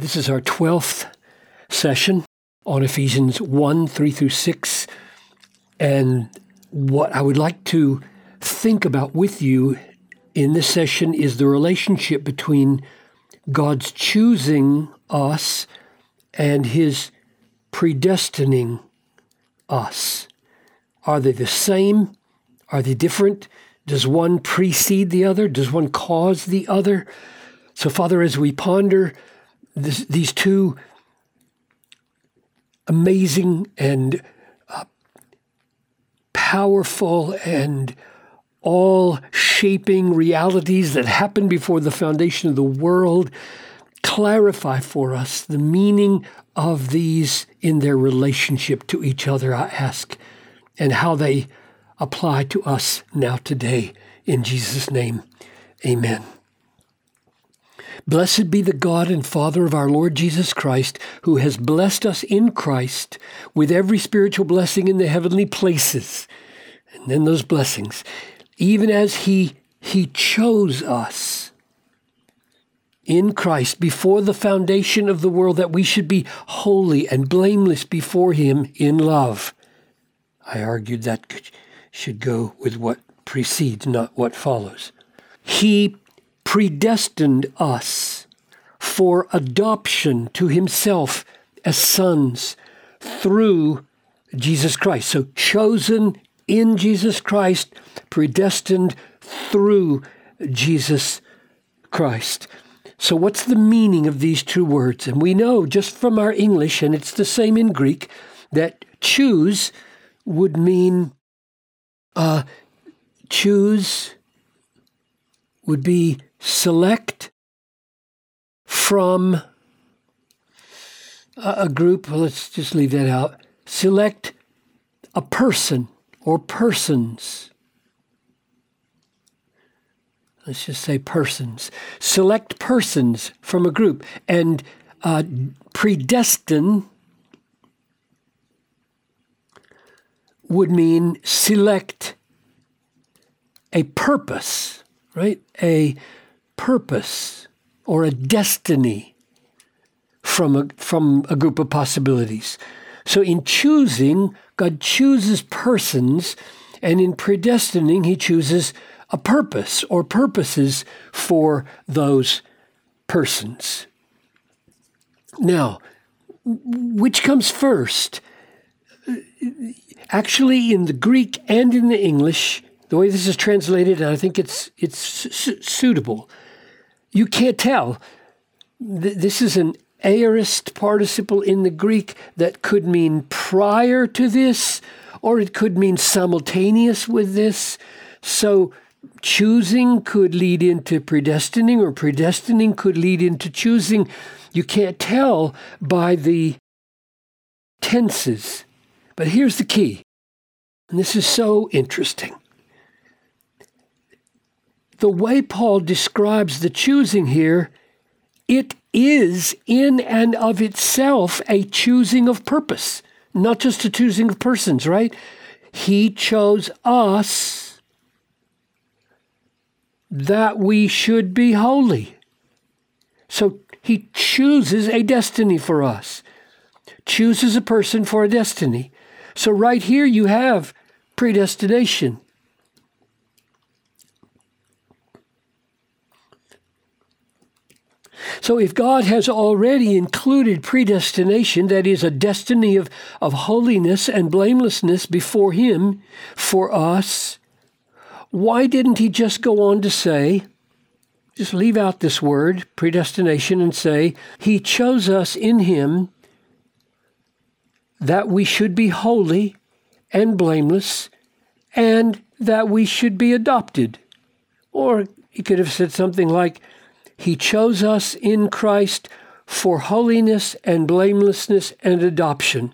This is our 12th session on Ephesians 1 3 through 6. And what I would like to think about with you in this session is the relationship between God's choosing us and His predestining us. Are they the same? Are they different? Does one precede the other? Does one cause the other? So, Father, as we ponder this, these two amazing and uh, powerful and all shaping realities that happened before the foundation of the world, clarify for us the meaning of these in their relationship to each other, I ask, and how they apply to us now today. In Jesus' name, amen. Blessed be the God and Father of our Lord Jesus Christ, who has blessed us in Christ with every spiritual blessing in the heavenly places. And then those blessings, even as He, he chose us in Christ before the foundation of the world, that we should be holy and blameless before Him in love. I argued that should go with what precedes, not what follows. He predestined us for adoption to himself as sons through Jesus Christ. So, chosen in Jesus Christ, predestined through Jesus Christ. So, what's the meaning of these two words? And we know just from our English, and it's the same in Greek, that choose would mean uh, choose would be select from a group, let's just leave that out. Select a person or persons. Let's just say persons. Select persons from a group and uh, predestine would mean select a purpose, right? A purpose or a destiny from a, from a group of possibilities. So in choosing, God chooses persons, and in predestining, He chooses a purpose or purposes for those persons. Now, which comes first? Actually, in the Greek and in the English, the way this is translated, I think it's it's su- suitable. You can't tell. Th- this is an aorist participle in the Greek that could mean prior to this, or it could mean simultaneous with this. So choosing could lead into predestining, or predestining could lead into choosing. You can't tell by the tenses. But here's the key, and this is so interesting. The way Paul describes the choosing here, it is in and of itself a choosing of purpose, not just a choosing of persons, right? He chose us that we should be holy. So he chooses a destiny for us, chooses a person for a destiny. So, right here, you have predestination. So, if God has already included predestination, that is, a destiny of, of holiness and blamelessness before Him for us, why didn't He just go on to say, just leave out this word, predestination, and say, He chose us in Him that we should be holy and blameless, and that we should be adopted. Or he could have said something like, He chose us in Christ for holiness and blamelessness and adoption.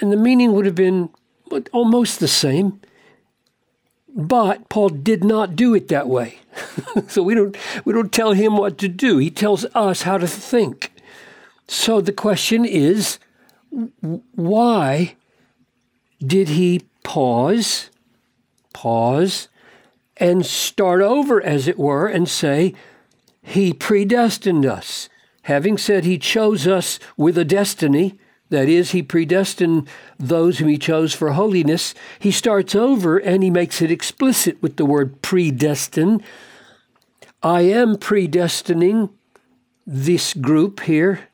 And the meaning would have been almost the same. But Paul did not do it that way. so we don't, we don't tell him what to do. He tells us how to think. So the question is why did he pause, pause, and start over, as it were, and say, He predestined us. having said he chose us with a destiny, that is, he predestined those whom he chose for holiness, he starts over and he makes it explicit with the word predestined. I am predestining this group here.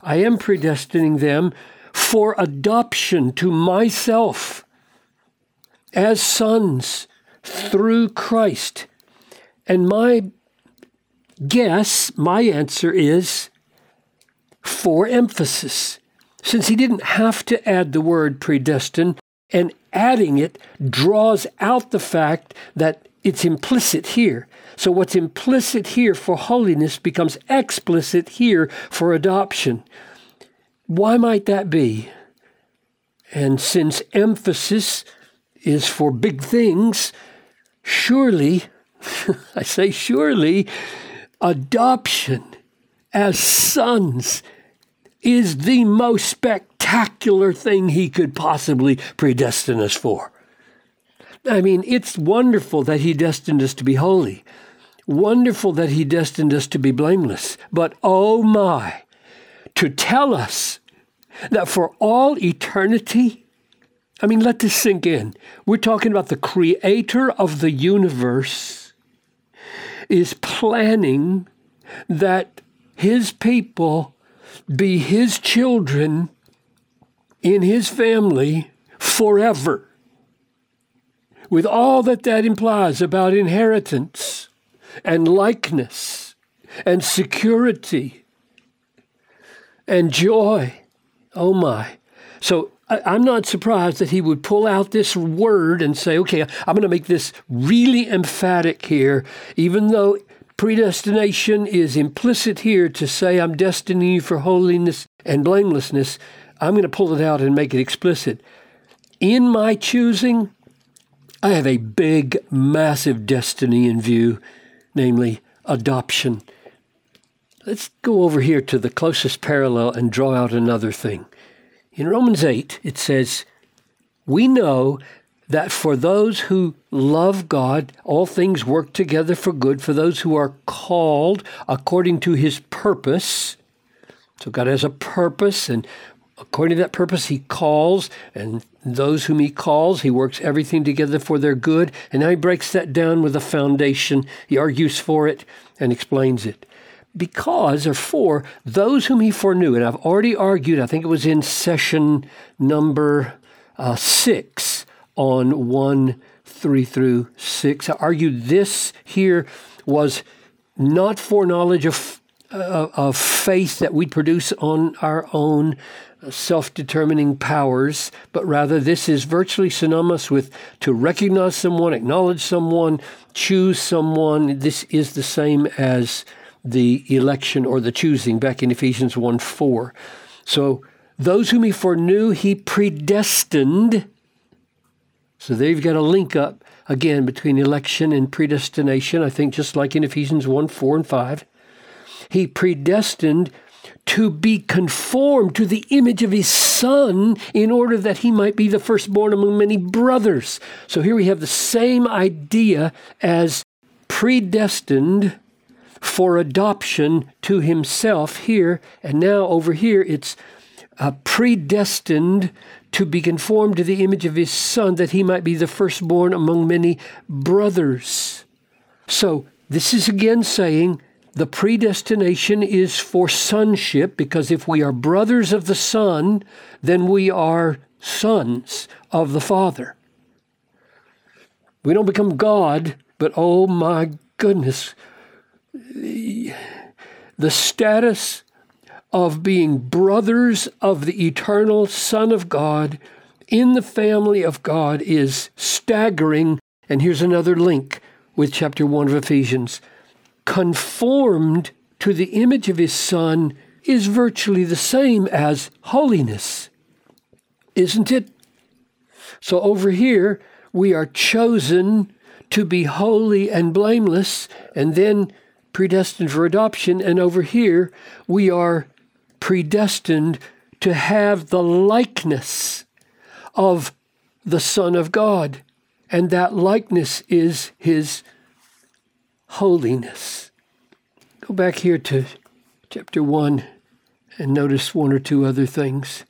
I am predestining them for adoption to myself as sons through Christ. And my guess, my answer is for emphasis. Since he didn't have to add the word predestined, and adding it draws out the fact that it's implicit here. So, what's implicit here for holiness becomes explicit here for adoption. Why might that be? And since emphasis is for big things, surely, I say surely, adoption as sons is the most spectacular thing he could possibly predestine us for. I mean, it's wonderful that he destined us to be holy. Wonderful that he destined us to be blameless. But oh my, to tell us that for all eternity, I mean, let this sink in. We're talking about the creator of the universe is planning that his people be his children in his family forever. With all that that implies about inheritance and likeness and security and joy. Oh my. So I'm not surprised that he would pull out this word and say, okay, I'm going to make this really emphatic here, even though predestination is implicit here to say, I'm destining you for holiness and blamelessness. I'm going to pull it out and make it explicit. In my choosing, I have a big, massive destiny in view, namely adoption. Let's go over here to the closest parallel and draw out another thing. In Romans 8, it says, We know that for those who love God, all things work together for good for those who are called according to his purpose. So God has a purpose, and according to that purpose, he calls, and those whom he calls, he works everything together for their good. And now he breaks that down with a foundation. He argues for it and explains it because or for those whom he foreknew. And I've already argued, I think it was in session number uh, six on 1 3 through 6. I argued this here was not foreknowledge of, uh, of faith that we produce on our own self determining powers, but rather this is virtually synonymous with to recognize someone, acknowledge someone, choose someone. This is the same as the election or the choosing back in Ephesians 1 4. So those whom he foreknew, he predestined. So there you've got a link up again between election and predestination, I think just like in Ephesians 1 4 and 5. He predestined to be conformed to the image of his son in order that he might be the firstborn among many brothers. So here we have the same idea as predestined for adoption to himself here, and now over here it's uh, predestined to be conformed to the image of his son that he might be the firstborn among many brothers. So this is again saying the predestination is for sonship because if we are brothers of the Son, then we are sons of the Father. We don't become God, but oh my goodness, the status of being brothers of the eternal Son of God in the family of God is staggering. And here's another link with chapter 1 of Ephesians conformed to the image of his Son is virtually the same as holiness, isn't it? So over here, we are chosen to be holy and blameless, and then predestined for adoption. And over here, we are predestined to have the likeness of the Son of God. And that likeness is his holiness. Go back here to chapter 1 and notice one or two other things.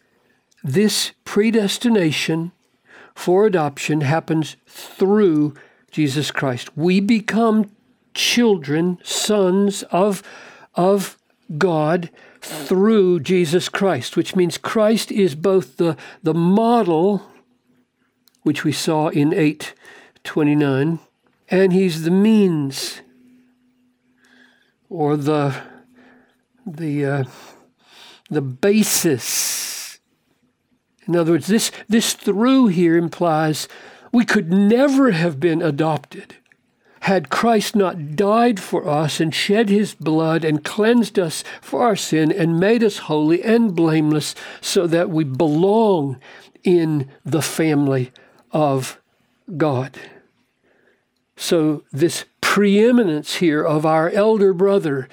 This predestination for adoption happens through Jesus Christ. We become children, sons of, of God through Jesus Christ, which means Christ is both the, the model, which we saw in 829, and he's the means or the the uh, the basis. In other words, this this through here implies we could never have been adopted had Christ not died for us and shed his blood and cleansed us for our sin and made us holy and blameless so that we belong in the family of God. So, this preeminence here of our elder brother,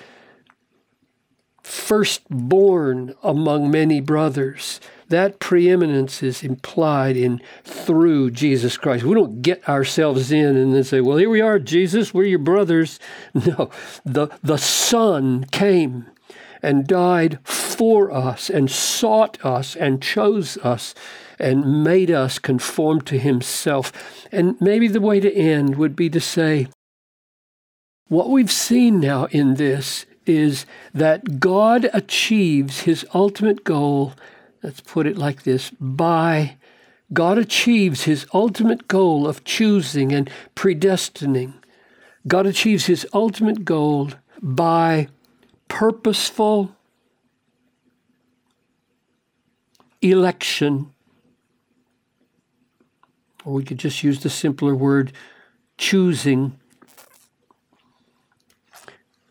firstborn among many brothers, that preeminence is implied in through Jesus Christ. We don't get ourselves in and then say, well, here we are, Jesus, we're your brothers. No, the, the Son came and died for us and sought us and chose us and made us conform to himself. And maybe the way to end would be to say, what we've seen now in this is that God achieves his ultimate goal let's put it like this by God achieves his ultimate goal of choosing and predestining. God achieves his ultimate goal by purposeful election. Or we could just use the simpler word choosing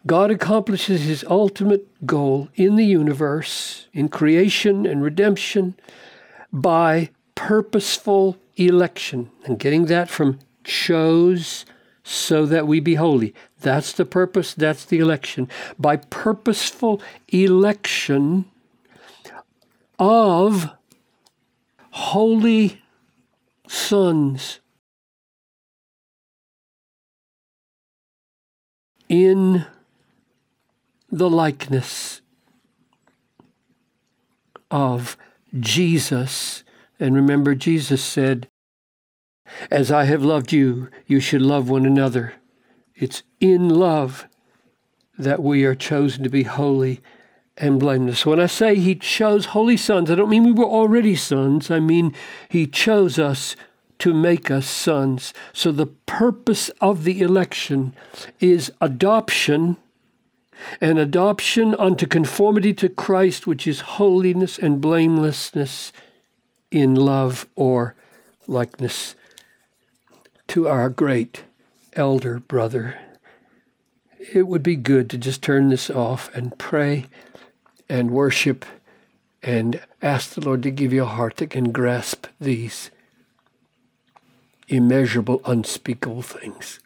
God accomplishes his ultimate goal in the universe, in creation and redemption, by purposeful election. And getting that from chose so that we be holy. That's the purpose, that's the election. By purposeful election of holy sons in the likeness of Jesus. And remember, Jesus said, As I have loved you, you should love one another. It's in love that we are chosen to be holy and blameless. When I say He chose holy sons, I don't mean we were already sons. I mean He chose us to make us sons. So the purpose of the election is adoption and adoption unto conformity to Christ, which is holiness and blamelessness in love or likeness to our great elder brother. It would be good to just turn this off and pray and worship and ask the Lord to give you a heart that can grasp these immeasurable, unspeakable things.